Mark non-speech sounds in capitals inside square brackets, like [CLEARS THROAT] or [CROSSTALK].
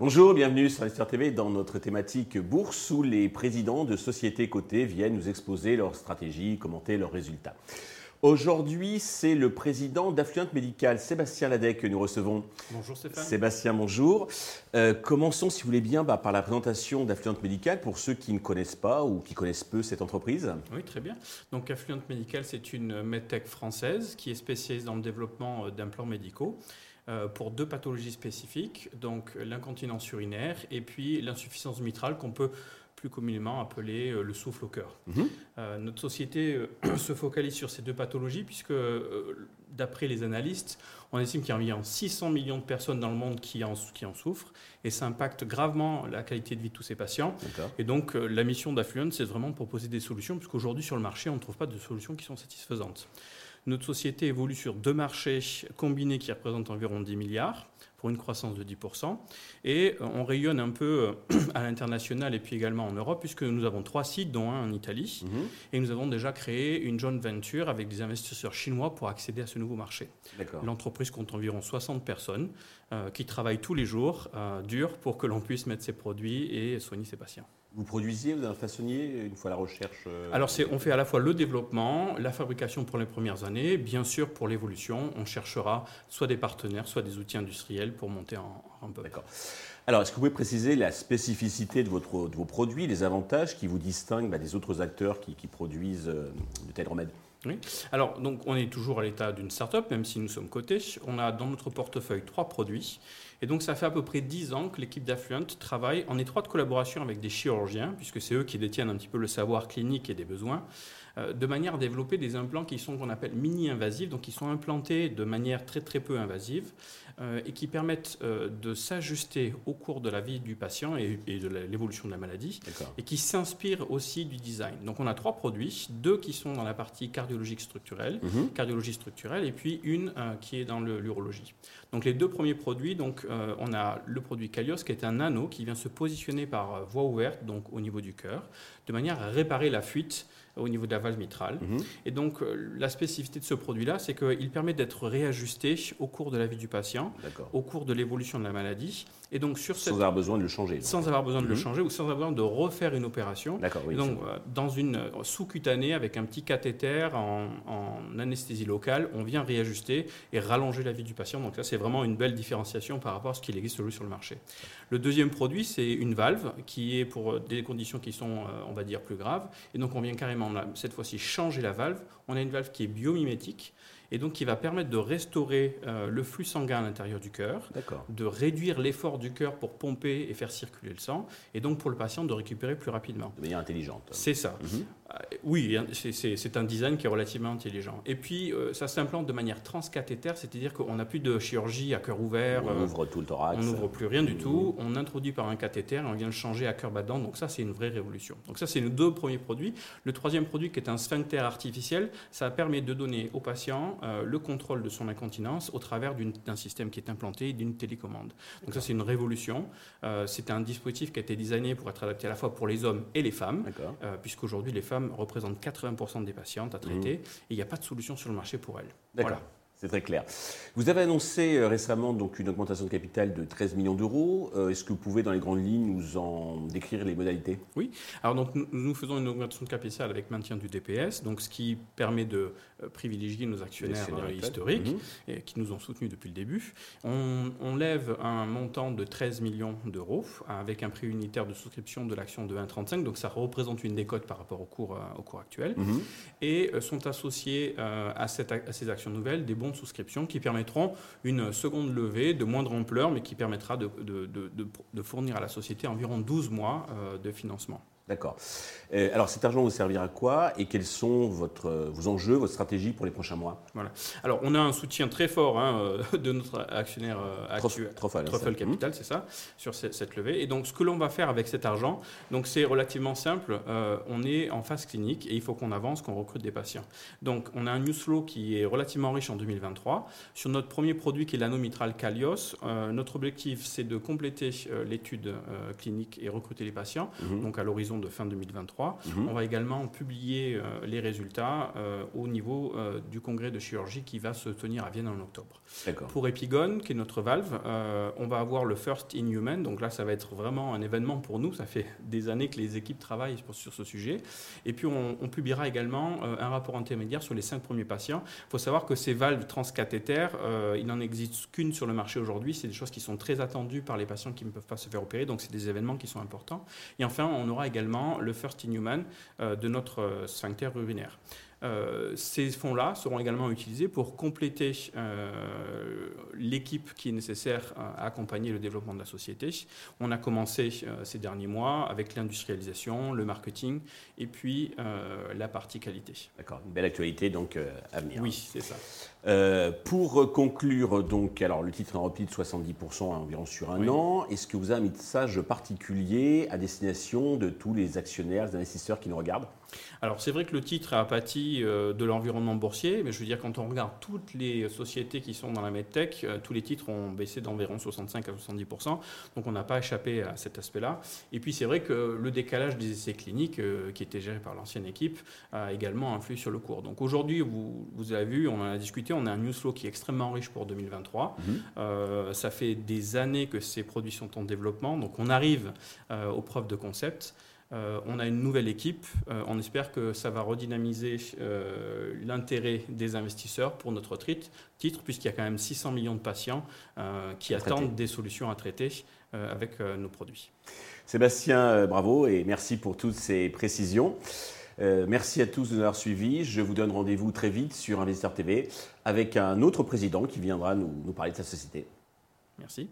Bonjour, bienvenue sur Investir TV dans notre thématique bourse où les présidents de sociétés cotées viennent nous exposer leurs stratégies, commenter leurs résultats. Aujourd'hui, c'est le président d'Affluent Médical, Sébastien Ladec, que nous recevons. Bonjour Stéphane. Sébastien, bonjour. Euh, commençons, si vous voulez bien, bah, par la présentation d'Affluent Médical pour ceux qui ne connaissent pas ou qui connaissent peu cette entreprise. Oui, très bien. Donc Affluent Médical, c'est une medtech française qui est spécialisée dans le développement euh, d'implants médicaux. Euh, pour deux pathologies spécifiques, donc l'incontinence urinaire et puis l'insuffisance mitrale qu'on peut plus communément appeler euh, le souffle au cœur. Mhm. Euh, notre société [CLEARS THROAT] se focalise sur ces deux pathologies puisque, d'après les analystes, on estime qu'il y a environ 600 millions de personnes dans le monde qui en, qui en souffrent et ça impacte gravement la qualité de vie de tous ces patients. Et donc, la mission d'Affluent, c'est vraiment de proposer des solutions puisqu'aujourd'hui, sur le marché, on ne trouve pas de solutions qui sont satisfaisantes. Notre société évolue sur deux marchés combinés qui représentent environ 10 milliards pour une croissance de 10%. Et euh, on rayonne un peu euh, [CLEARS THROAT] à l'international et puis également en Europe, puisque nous avons trois sites, dont un en Italie. Mhm. Et nous avons déjà créé une joint venture avec des investisseurs chinois pour accéder à ce nouveau marché. L'entreprise compte environ 60 personnes euh, qui travaillent tous les jours, dur, pour que l'on puisse mettre ses produits et soigner ses patients. Vous produisiez, vous êtes un façonnier une fois la recherche euh, Alors on fait à la fois le développement, la fabrication pour les premières années, bien sûr pour l'évolution, on cherchera soit des partenaires, soit des outils industriels pour monter en, en peu. D'accord. Alors est-ce que vous pouvez préciser la spécificité de, votre, de vos produits, les avantages qui vous distinguent bah, des autres acteurs qui, produisent euh, de tels remèdes? Alors, donc, on est toujours à l'état d'une start-up, même si nous sommes cotés. On a dans notre portefeuille trois produits. Et donc, ça fait à peu près 10 ans que l'équipe d'Affluent travaille en étroite collaboration avec des chirurgiens, puisque c'est eux qui détiennent un petit peu le savoir clinique et des besoins, de manière à développer des implants qui sont qu'on appelle mini-invasifs, donc qui sont implantés de manière très très peu invasive euh, et qui permettent euh, de s'ajuster au cours de la vie du patient et, de l'évolution de la maladie, et qui s'inspirent aussi du design. Donc on a trois produits, deux qui sont dans la partie cardiologique structurelle, Mhm. cardiologie structurelle, et puis une qui est dans l'urologie. Donc les deux premiers produits, donc on a le produit Calios qui est un anneau qui vient se positionner par voie ouverte, donc au niveau du cœur, de manière à réparer la fuite au niveau de la valve mitrale. Mhm. Et donc, euh, la spécificité de ce produit-là, c'est qu'il permet d'être réajusté au cours de la vie du patient, au cours de l'évolution de la maladie. Et donc, sur Sans cette... avoir besoin de le changer. donc. sans avoir besoin de le changer ou sans avoir besoin de refaire une opération. D'accord, oui. Donc, euh, dans une euh, sous-cutanée avec un petit cathéter en, en anesthésie locale, on vient réajuster et rallonger la vie du patient. Donc, là, c'est vraiment une belle différenciation par rapport à ce qu'il existe aujourd'hui sur le marché. Le deuxième produit, c'est une valve qui est pour euh, des conditions qui sont, euh, on va dire, plus graves. Et donc, on vient carrément, cette fois-ci, changer la valve. On a une valve qui est biomimétique et donc qui va permettre de restaurer euh, le flux sanguin à l'intérieur du cœur, de réduire l'effort du cœur pour pomper et faire circuler le sang, et donc pour le patient de récupérer plus rapidement. De manière intelligente. C'est ça. Mhm. Euh, Oui, hein, c'est- un design qui est relativement intelligent. Et puis, euh, ça s'implante de manière transcathéter, c'est-à-dire qu'on n'a plus de chirurgie à cœur ouvert. On euh, ouvre tout le thorax. on n'ouvre plus rien du Mhm. tout. On introduit par un cathéter et on vient le changer à cœur battant. Donc ça, c'est une vraie révolution. Donc ça, c'est nos deux premiers produits. Le troisième produit, qui est un sphincter artificiel, ça permet de donner au euh, le contrôle de son incontinence au travers d'un système qui est implanté d'une télécommande. Donc ça, c'est une révolution. Euh, c'est un dispositif qui a été designé pour être adapté à la fois pour les hommes et les femmes. Euh, puisqu'aujourd'hui les femmes représentent 80% des patientes à traiter et il n'y a pas de solution sur le marché pour elles. Voilà. C'est très clair. Vous avez annoncé euh, récemment donc une augmentation de capital de 13 millions d'euros. Euh, Est-ce que vous pouvez, dans les grandes lignes, nous en décrire les modalités? Alors donc nous, faisons une augmentation de capital avec maintien du DPS, donc ce qui permet de euh, privilégier nos actionnaires historiques Mhm. et qui nous ont soutenus depuis le début. On, on lève un montant de 13 millions d'euros avec un prix unitaire de souscription de l'action de 1,35, donc ça représente une décote par rapport au cours, au cours actuel. Mhm. et sont associés à, cette ac- à ces actions nouvelles des bons de souscription qui permettront une seconde levée de moindre ampleur, mais qui permettra de fournir à la société environ 12 mois euh, de financement. D'accord. Euh, alors cet argent vous servira à quoi et quels sont votre, euh, vos enjeux, votre stratégie pour les prochains mois? Alors, on a un soutien très fort hein, euh, de notre actionnaire actuel. Truffle, hein, Truffle. Capital, c'est ça, sur ce- cette levée. Et donc, ce que l'on va faire avec cet argent, donc c'est relativement simple. Euh, on est en phase clinique et il faut qu'on avance, qu'on recrute des patients. Donc, on a un news flow qui est relativement riche en 2023. Sur notre premier produit qui est l'anomitral Calios, euh, notre objectif, c'est de compléter l'étude clinique et recruter les patients, Mhm. donc à l'horizon de fin 2023. Mhm. On va également publier les résultats au niveau du congrès de chirurgie qui va se tenir à Vienne en octobre. Pour Epigone, qui est notre valve, on va avoir le First in Human. Donc là, ça va être vraiment un événement pour nous. Ça fait [LAUGHS] des années que les équipes travaillent sur ce sujet. Et puis, on, on publiera également un rapport intermédiaire sur les cinq premiers patients. Il faut savoir que ces valves transcathétères, il n'en existe qu'une sur le marché aujourd'hui. C'est des choses qui sont très attendues par les patients qui ne peuvent pas se faire opérer. Donc, c'est des événements qui sont importants. Et enfin, on aura également le First in Human euh, de notre euh, sphincter urinaire. Euh, ces fonds-là seront également utilisés pour compléter euh, l'équipe qui est nécessaire à accompagner le développement de la société. On a commencé euh, ces derniers mois avec l'industrialisation, le marketing et puis la partie qualité. D'accord, une belle actualité donc à venir. Oui, c'est ça. pour conclure, donc, alors le titre est en repli de 70% environ sur un an. Est-ce que vous avez un message particulier à destination de tous les actionnaires, les investisseurs qui nous regardent? Alors c'est vrai que le titre a pâti euh, de l'environnement boursier, mais je veux dire quand on regarde toutes les sociétés qui sont dans la medtech, euh, tous les titres ont baissé d'environ 65 à 70%, donc on n'a pas échappé à cet aspect-là. Et puis c'est vrai que le décalage des essais cliniques, euh, qui était géré par l'ancienne équipe, a également influé sur le cours. Donc aujourd'hui, vous, vous, avez vu, on en a discuté, on a un news flow qui est extrêmement riche pour 2023. Mhm. ça fait des années que ces produits sont en développement, donc on arrive aux preuves de concept. Euh, on a une nouvelle équipe. Euh, on espère que ça va redynamiser euh, l'intérêt des investisseurs pour notre titre, puisqu'il y a quand même 600 millions de patients qui attendent des solutions à traiter avec nos produits. Sébastien, bravo et merci pour toutes ces précisions. merci à tous de nous avoir suivis. Je vous donne rendez-vous très vite sur Investisseur TV avec un autre président qui viendra nous, nous parler de sa société. Merci.